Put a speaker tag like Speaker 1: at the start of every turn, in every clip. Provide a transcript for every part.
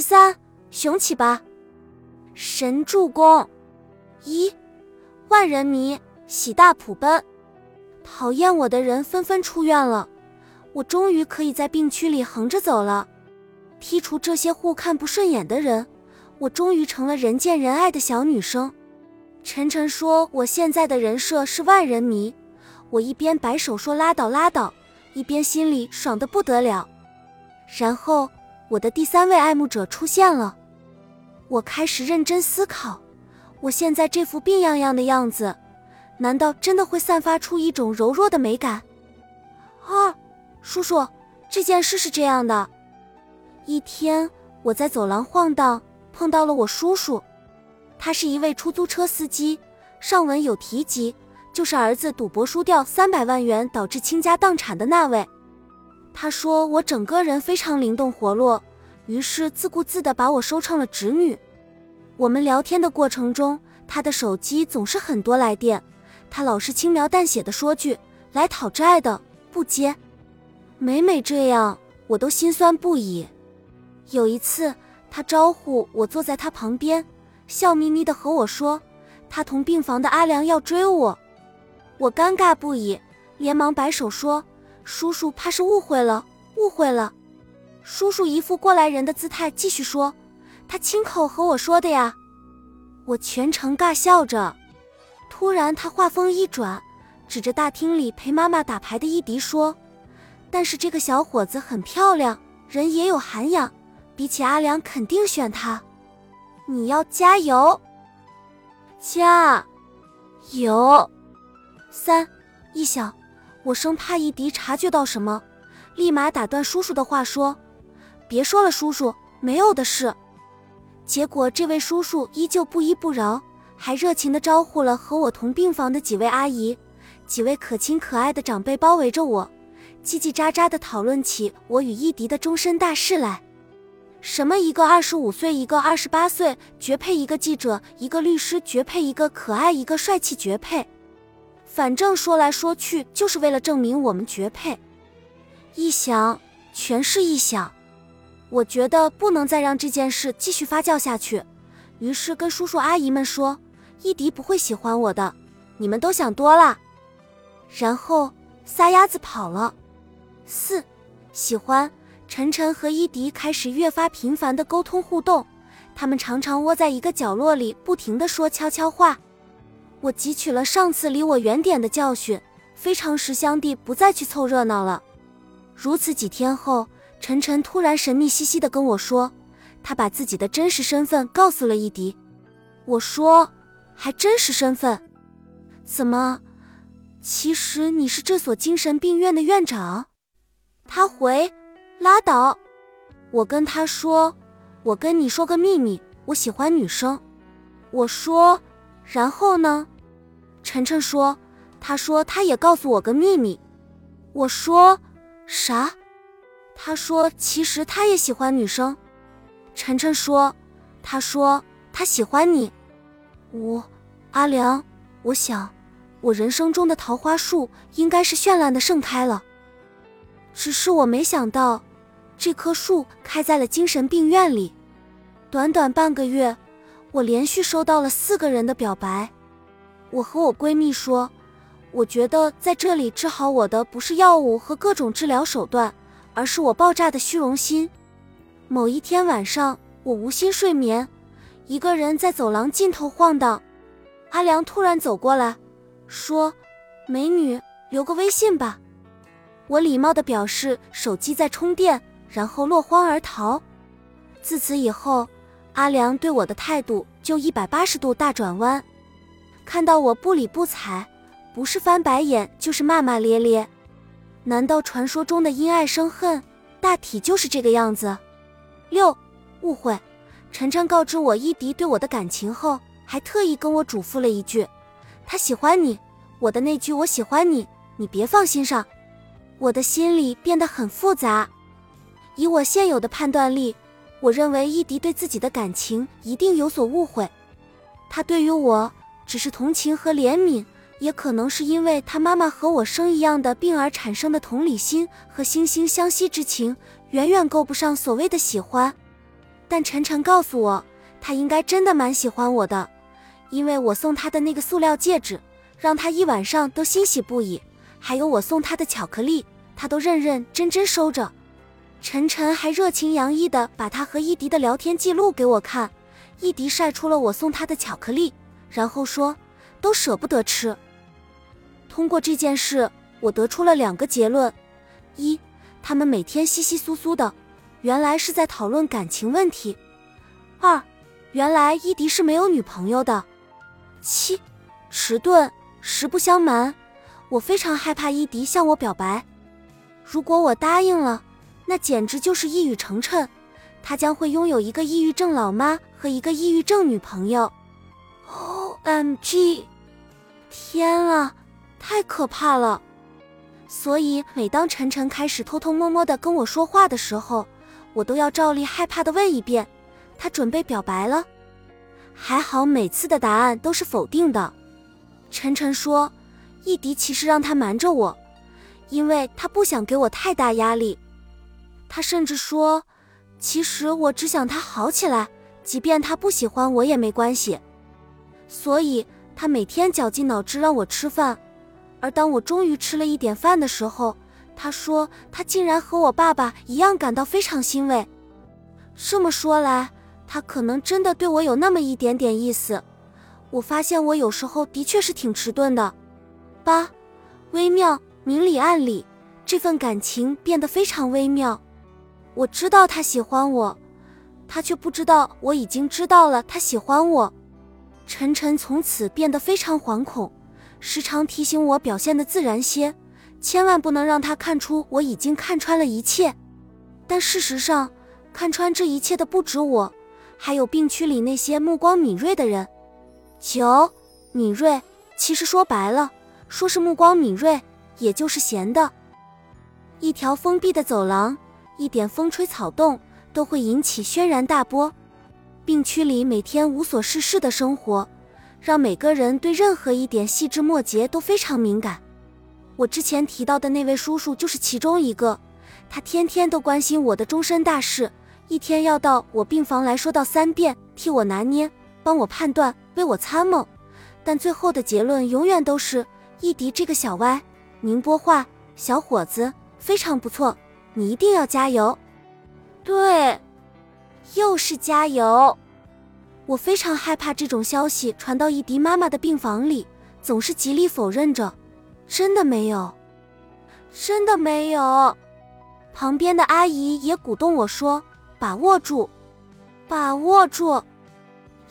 Speaker 1: 十三，雄起吧！神助攻！一，万人迷，喜大普奔。讨厌我的人纷纷出院了，我终于可以在病区里横着走了。剔除这些互看不顺眼的人，我终于成了人见人爱的小女生。晨晨说我现在的人设是万人迷，我一边摆手说拉倒拉倒，一边心里爽得不得了。然后我的第三位爱慕者出现了，我开始认真思考，我现在这副病怏怏的样子，难道真的会散发出一种柔弱的美感？啊，叔叔，这件事是这样的，一天我在走廊晃荡，碰到了我叔叔。他是一位出租车司机，上文有提及，就是儿子赌博输掉三百万元导致倾家荡产的那位。他说我整个人非常灵动活络，于是自顾自地把我收成了侄女。我们聊天的过程中，他的手机总是很多来电，他老是轻描淡写的说句“来讨债的”，不接。每每这样，我都心酸不已。有一次，他招呼我坐在他旁边。笑眯眯的和我说，他同病房的阿良要追我，我尴尬不已，连忙摆手说：“叔叔怕是误会了，误会了。”叔叔一副过来人的姿态，继续说：“他亲口和我说的呀。”我全程尬笑着，突然他话锋一转，指着大厅里陪妈妈打牌的伊迪说：“但是这个小伙子很漂亮，人也有涵养，比起阿良，肯定选他。”你要加油，加油！三一想，我生怕伊迪察觉到什么，立马打断叔叔的话说：“别说了，叔叔，没有的事。”结果这位叔叔依旧不依不饶，还热情的招呼了和我同病房的几位阿姨，几位可亲可爱的长辈包围着我，叽叽喳喳的讨论起我与伊迪的终身大事来。什么一个二十五岁，一个二十八岁，绝配一个记者，一个律师，绝配一个可爱，一个帅气，绝配。反正说来说去，就是为了证明我们绝配。一想，全是一想。我觉得不能再让这件事继续发酵下去，于是跟叔叔阿姨们说：“伊迪不会喜欢我的，你们都想多了。”然后撒丫子跑了。四，喜欢。晨晨和伊迪开始越发频繁的沟通互动，他们常常窝在一个角落里，不停的说悄悄话。我汲取了上次离我远点的教训，非常识相地不再去凑热闹了。如此几天后，晨晨突然神秘兮兮的跟我说，他把自己的真实身份告诉了伊迪。我说，还真实身份？怎么？其实你是这所精神病院的院长？他回。拉倒！我跟他说，我跟你说个秘密，我喜欢女生。我说，然后呢？晨晨说，他说他也告诉我个秘密。我说啥？他说其实他也喜欢女生。晨晨说，他说他喜欢你。我阿良，我想我人生中的桃花树应该是绚烂的盛开了，只是我没想到。这棵树开在了精神病院里，短短半个月，我连续收到了四个人的表白。我和我闺蜜说，我觉得在这里治好我的不是药物和各种治疗手段，而是我爆炸的虚荣心。某一天晚上，我无心睡眠，一个人在走廊尽头晃荡。阿良突然走过来，说：“美女，留个微信吧。”我礼貌地表示手机在充电。然后落荒而逃。自此以后，阿良对我的态度就一百八十度大转弯。看到我不理不睬，不是翻白眼就是骂骂咧咧。难道传说中的因爱生恨，大体就是这个样子？六，误会。晨晨告知我伊迪对我的感情后，还特意跟我嘱咐了一句：“他喜欢你。”我的那句“我喜欢你”，你别放心上。我的心里变得很复杂。以我现有的判断力，我认为伊迪对自己的感情一定有所误会。他对于我只是同情和怜悯，也可能是因为他妈妈和我生一样的病而产生的同理心和惺惺相惜之情，远远够不上所谓的喜欢。但晨晨告诉我，他应该真的蛮喜欢我的，因为我送他的那个塑料戒指，让他一晚上都欣喜不已。还有我送他的巧克力，他都认认真真收着。晨晨还热情洋溢地把他和伊迪的聊天记录给我看，伊迪晒出了我送他的巧克力，然后说都舍不得吃。通过这件事，我得出了两个结论：一，他们每天稀稀疏疏的，原来是在讨论感情问题；二，原来伊迪是没有女朋友的。七，迟钝，实不相瞒，我非常害怕伊迪向我表白。如果我答应了，那简直就是一语成谶，他将会拥有一个抑郁症老妈和一个抑郁症女朋友。O M G！天啊，太可怕了！所以每当晨晨开始偷偷摸摸的跟我说话的时候，我都要照例害怕的问一遍：他准备表白了？还好每次的答案都是否定的。晨晨说，易迪其实让他瞒着我，因为他不想给我太大压力。他甚至说：“其实我只想他好起来，即便他不喜欢我也没关系。”所以，他每天绞尽脑汁让我吃饭。而当我终于吃了一点饭的时候，他说他竟然和我爸爸一样感到非常欣慰。这么说来，他可能真的对我有那么一点点意思。我发现我有时候的确是挺迟钝的。八，微妙，明里暗里，这份感情变得非常微妙。我知道他喜欢我，他却不知道我已经知道了他喜欢我。晨晨从此变得非常惶恐，时常提醒我表现的自然些，千万不能让他看出我已经看穿了一切。但事实上，看穿这一切的不止我，还有病区里那些目光敏锐的人。九，敏锐，其实说白了，说是目光敏锐，也就是闲的。一条封闭的走廊。一点风吹草动都会引起轩然大波。病区里每天无所事事的生活，让每个人对任何一点细枝末节都非常敏感。我之前提到的那位叔叔就是其中一个，他天天都关心我的终身大事，一天要到我病房来说到三遍，替我拿捏，帮我判断，为我参谋。但最后的结论永远都是：伊迪这个小歪，宁波话小伙子非常不错。你一定要加油，对，又是加油。我非常害怕这种消息传到伊迪妈妈的病房里，总是极力否认着，真的没有，真的没有。旁边的阿姨也鼓动我说：“把握住，把握住。”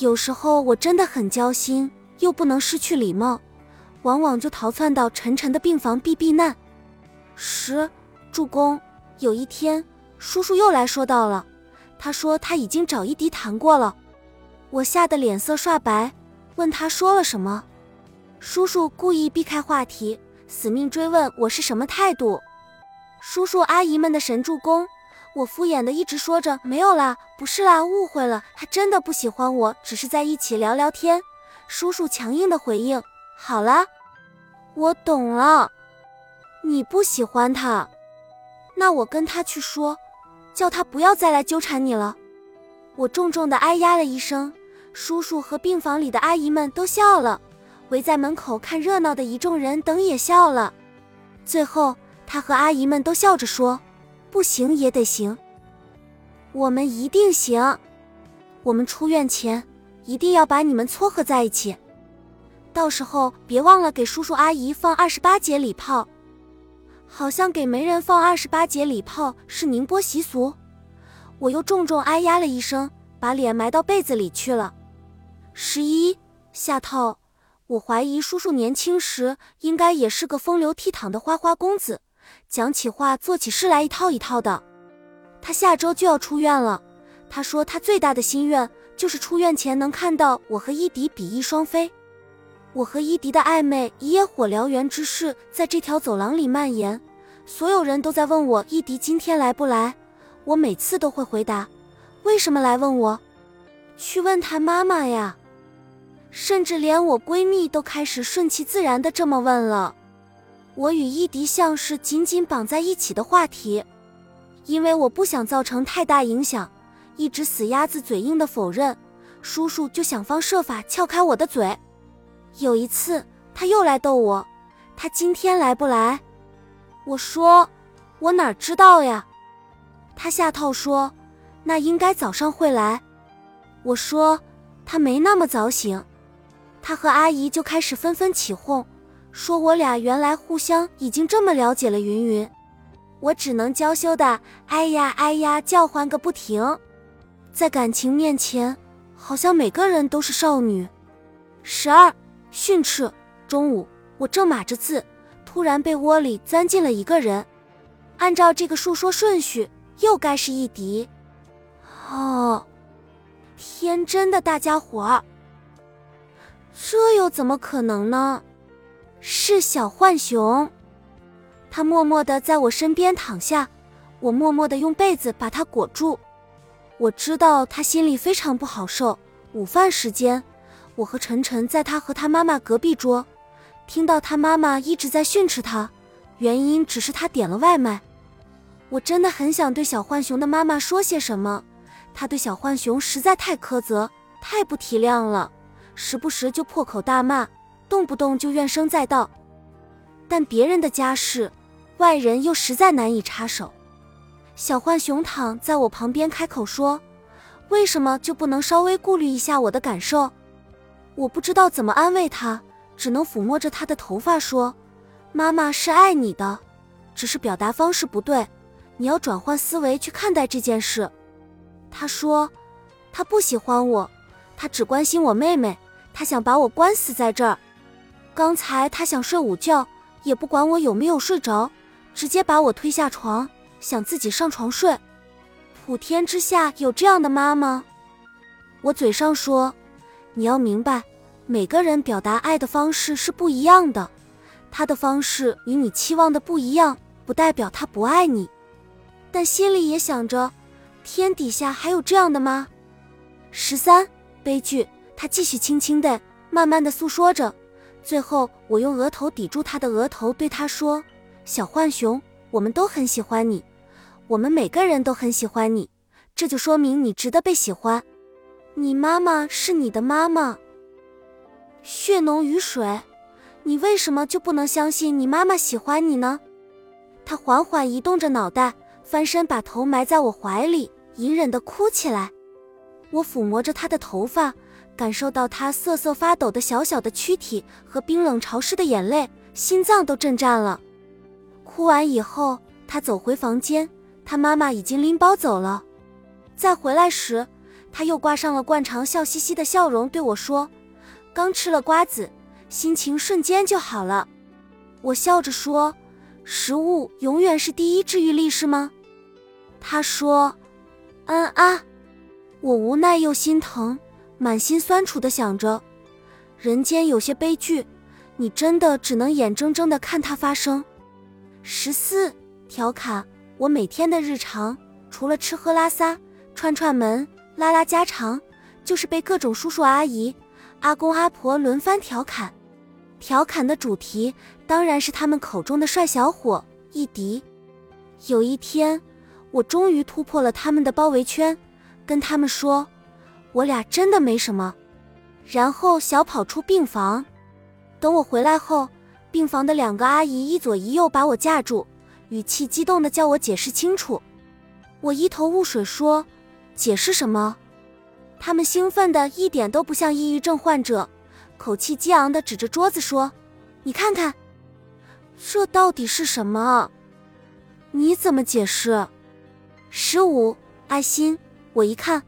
Speaker 1: 有时候我真的很焦心，又不能失去礼貌，往往就逃窜到晨晨的病房避避难。十助攻。有一天，叔叔又来说到了，他说他已经找伊迪谈过了，我吓得脸色刷白，问他说了什么。叔叔故意避开话题，死命追问我是什么态度。叔叔阿姨们的神助攻，我敷衍的一直说着没有啦，不是啦，误会了，他真的不喜欢我，只是在一起聊聊天。叔叔强硬的回应：好啦，我懂了，你不喜欢他。那我跟他去说，叫他不要再来纠缠你了。我重重的哎呀了一声，叔叔和病房里的阿姨们都笑了，围在门口看热闹的一众人等也笑了。最后，他和阿姨们都笑着说：“不行也得行，我们一定行。我们出院前一定要把你们撮合在一起，到时候别忘了给叔叔阿姨放二十八节礼炮。”好像给媒人放二十八节礼炮是宁波习俗，我又重重哎呀了一声，把脸埋到被子里去了。十一下套，我怀疑叔叔年轻时应该也是个风流倜傥的花花公子，讲起话做起事来一套一套的。他下周就要出院了，他说他最大的心愿就是出院前能看到我和伊迪比翼双飞。我和伊迪的暧昧以野火燎原之势在这条走廊里蔓延，所有人都在问我伊迪今天来不来。我每次都会回答：为什么来问我？去问他妈妈呀。甚至连我闺蜜都开始顺其自然的这么问了。我与伊迪像是紧紧绑在一起的话题，因为我不想造成太大影响，一直死鸭子嘴硬的否认，叔叔就想方设法撬开我的嘴。有一次他又来逗我，他今天来不来？我说我哪知道呀。他下套说那应该早上会来。我说他没那么早醒。他和阿姨就开始纷纷起哄，说我俩原来互相已经这么了解了。云云，我只能娇羞的哎呀哎呀叫唤个不停，在感情面前，好像每个人都是少女。十二训斥，中午我正码着字，突然被窝里钻进了一个人。按照这个述说顺序，又该是一迪。哦，天真的大家伙儿。这又怎么可能呢？是小浣熊，他默默地在我身边躺下，我默默地用被子把他裹住。我知道他心里非常不好受。午饭时间，我和晨晨在他和他妈妈隔壁桌，听到他妈妈一直在训斥他，原因只是他点了外卖。我真的很想对小浣熊的妈妈说些什么，他对小浣熊实在太苛责，太不体谅了。时不时就破口大骂，动不动就怨声载道。但别人的家事，外人又实在难以插手。小浣熊躺在我旁边开口说：“为什么就不能稍微顾虑一下我的感受？”我不知道怎么安慰他，只能抚摸着他的头发说：“妈妈是爱你的，只是表达方式不对，你要转换思维去看待这件事。”他说：“他不喜欢我，他只关心我妹妹。”他想把我关死在这儿。刚才他想睡午觉，也不管我有没有睡着，直接把我推下床，想自己上床睡。普天之下有这样的妈吗？我嘴上说，你要明白，每个人表达爱的方式是不一样的，他的方式与你期望的不一样，不代表他不爱你。但心里也想着，天底下还有这样的吗？十三悲剧。他继续轻轻的、慢慢的诉说着，最后我用额头抵住他的额头，对他说：“小浣熊，我们都很喜欢你，我们每个人都很喜欢你，这就说明你值得被喜欢。你妈妈是你的妈妈，血浓于水，你为什么就不能相信你妈妈喜欢你呢？”他缓缓移动着脑袋，翻身把头埋在我怀里，隐忍的哭起来。我抚摸着他的头发。感受到他瑟瑟发抖的小小的躯体和冰冷潮湿的眼泪，心脏都震颤了。哭完以后，他走回房间，他妈妈已经拎包走了。再回来时，他又挂上了惯常笑嘻嘻的笑容，对我说：“刚吃了瓜子，心情瞬间就好了。”我笑着说：“食物永远是第一治愈力，是吗？”他说：“嗯啊。”我无奈又心疼。满心酸楚的想着，人间有些悲剧，你真的只能眼睁睁的看它发生。十四调侃我每天的日常，除了吃喝拉撒、串串门、拉拉家常，就是被各种叔叔阿姨、阿公阿婆轮番调侃。调侃的主题当然是他们口中的帅小伙一迪。有一天，我终于突破了他们的包围圈，跟他们说。我俩真的没什么，然后小跑出病房。等我回来后，病房的两个阿姨一左一右把我架住，语气激动的叫我解释清楚。我一头雾水说：“解释什么？”他们兴奋的一点都不像抑郁症患者，口气激昂的指着桌子说：“你看看，这到底是什么？你怎么解释？”十五爱心，我一看。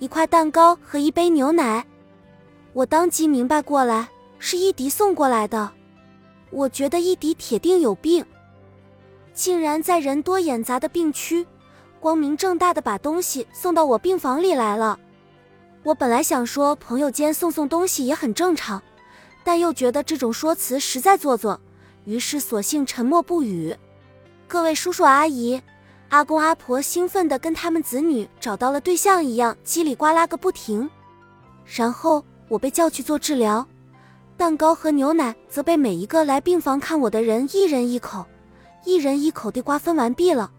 Speaker 1: 一块蛋糕和一杯牛奶，我当即明白过来，是伊迪送过来的。我觉得伊迪铁定有病，竟然在人多眼杂的病区，光明正大的把东西送到我病房里来了。我本来想说朋友间送送东西也很正常，但又觉得这种说辞实在做作，于是索性沉默不语。各位叔叔阿姨。阿公阿婆兴奋地跟他们子女找到了对象一样，叽里呱啦个不停。然后我被叫去做治疗，蛋糕和牛奶则被每一个来病房看我的人一人一口，一人一口地瓜分完毕了。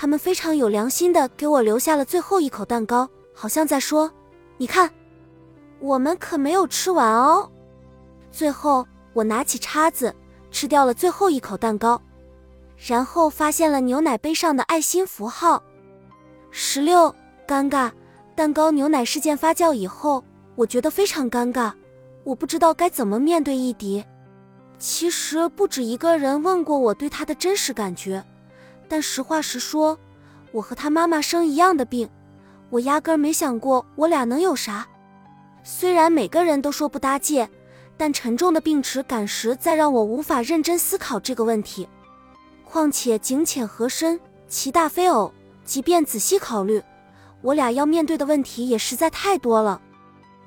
Speaker 1: 他们非常有良心的给我留下了最后一口蛋糕，好像在说：“你看，我们可没有吃完哦。”最后，我拿起叉子吃掉了最后一口蛋糕，然后发现了牛奶杯上的爱心符号。十六，尴尬。蛋糕牛奶事件发酵以后，我觉得非常尴尬，我不知道该怎么面对伊迪。其实不止一个人问过我对他的真实感觉，但实话实说，我和他妈妈生一样的病，我压根儿没想过我俩能有啥。虽然每个人都说不搭界，但沉重的病耻感实在让我无法认真思考这个问题。况且井浅和深，其大非偶，即便仔细考虑。我俩要面对的问题也实在太多了。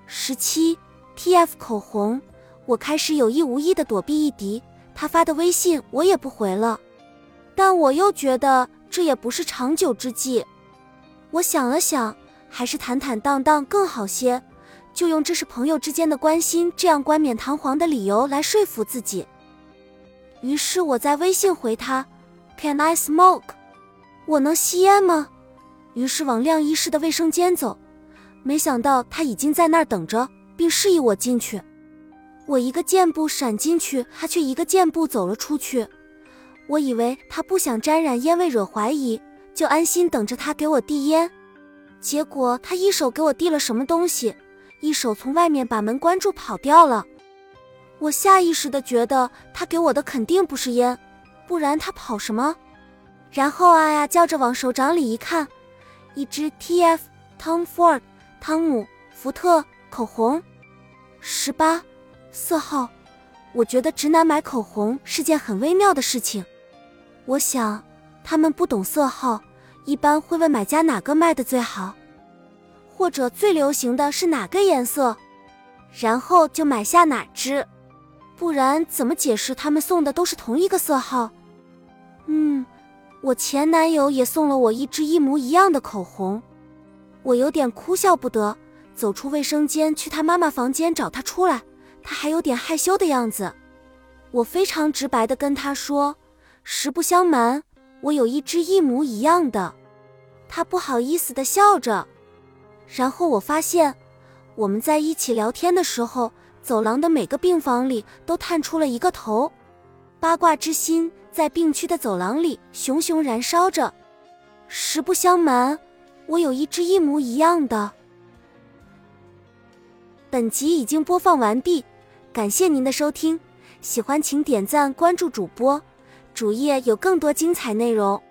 Speaker 1: 十七，TF 口红，我开始有意无意的躲避一迪，他发的微信我也不回了。但我又觉得这也不是长久之计。我想了想，还是坦坦荡荡更好些，就用这是朋友之间的关心这样冠冕堂皇的理由来说服自己。于是我在微信回他：“Can I smoke？我能吸烟吗？”于是往晾衣室的卫生间走，没想到他已经在那儿等着，并示意我进去。我一个箭步闪进去，他却一个箭步走了出去。我以为他不想沾染烟味惹怀疑，就安心等着他给我递烟。结果他一手给我递了什么东西，一手从外面把门关住跑掉了。我下意识的觉得他给我的肯定不是烟，不然他跑什么？然后啊呀叫着往手掌里一看。一支 T F Tom Ford 汤姆福特口红，十八色号。我觉得直男买口红是件很微妙的事情。我想他们不懂色号，一般会问买家哪个卖的最好，或者最流行的是哪个颜色，然后就买下哪支。不然怎么解释他们送的都是同一个色号？嗯。我前男友也送了我一支一模一样的口红，我有点哭笑不得，走出卫生间去他妈妈房间找他出来，他还有点害羞的样子。我非常直白的跟他说，实不相瞒，我有一只一模一样的。他不好意思的笑着，然后我发现，我们在一起聊天的时候，走廊的每个病房里都探出了一个头，八卦之心。在病区的走廊里熊熊燃烧着。实不相瞒，我有一只一模一样的。本集已经播放完毕，感谢您的收听。喜欢请点赞关注主播，主页有更多精彩内容。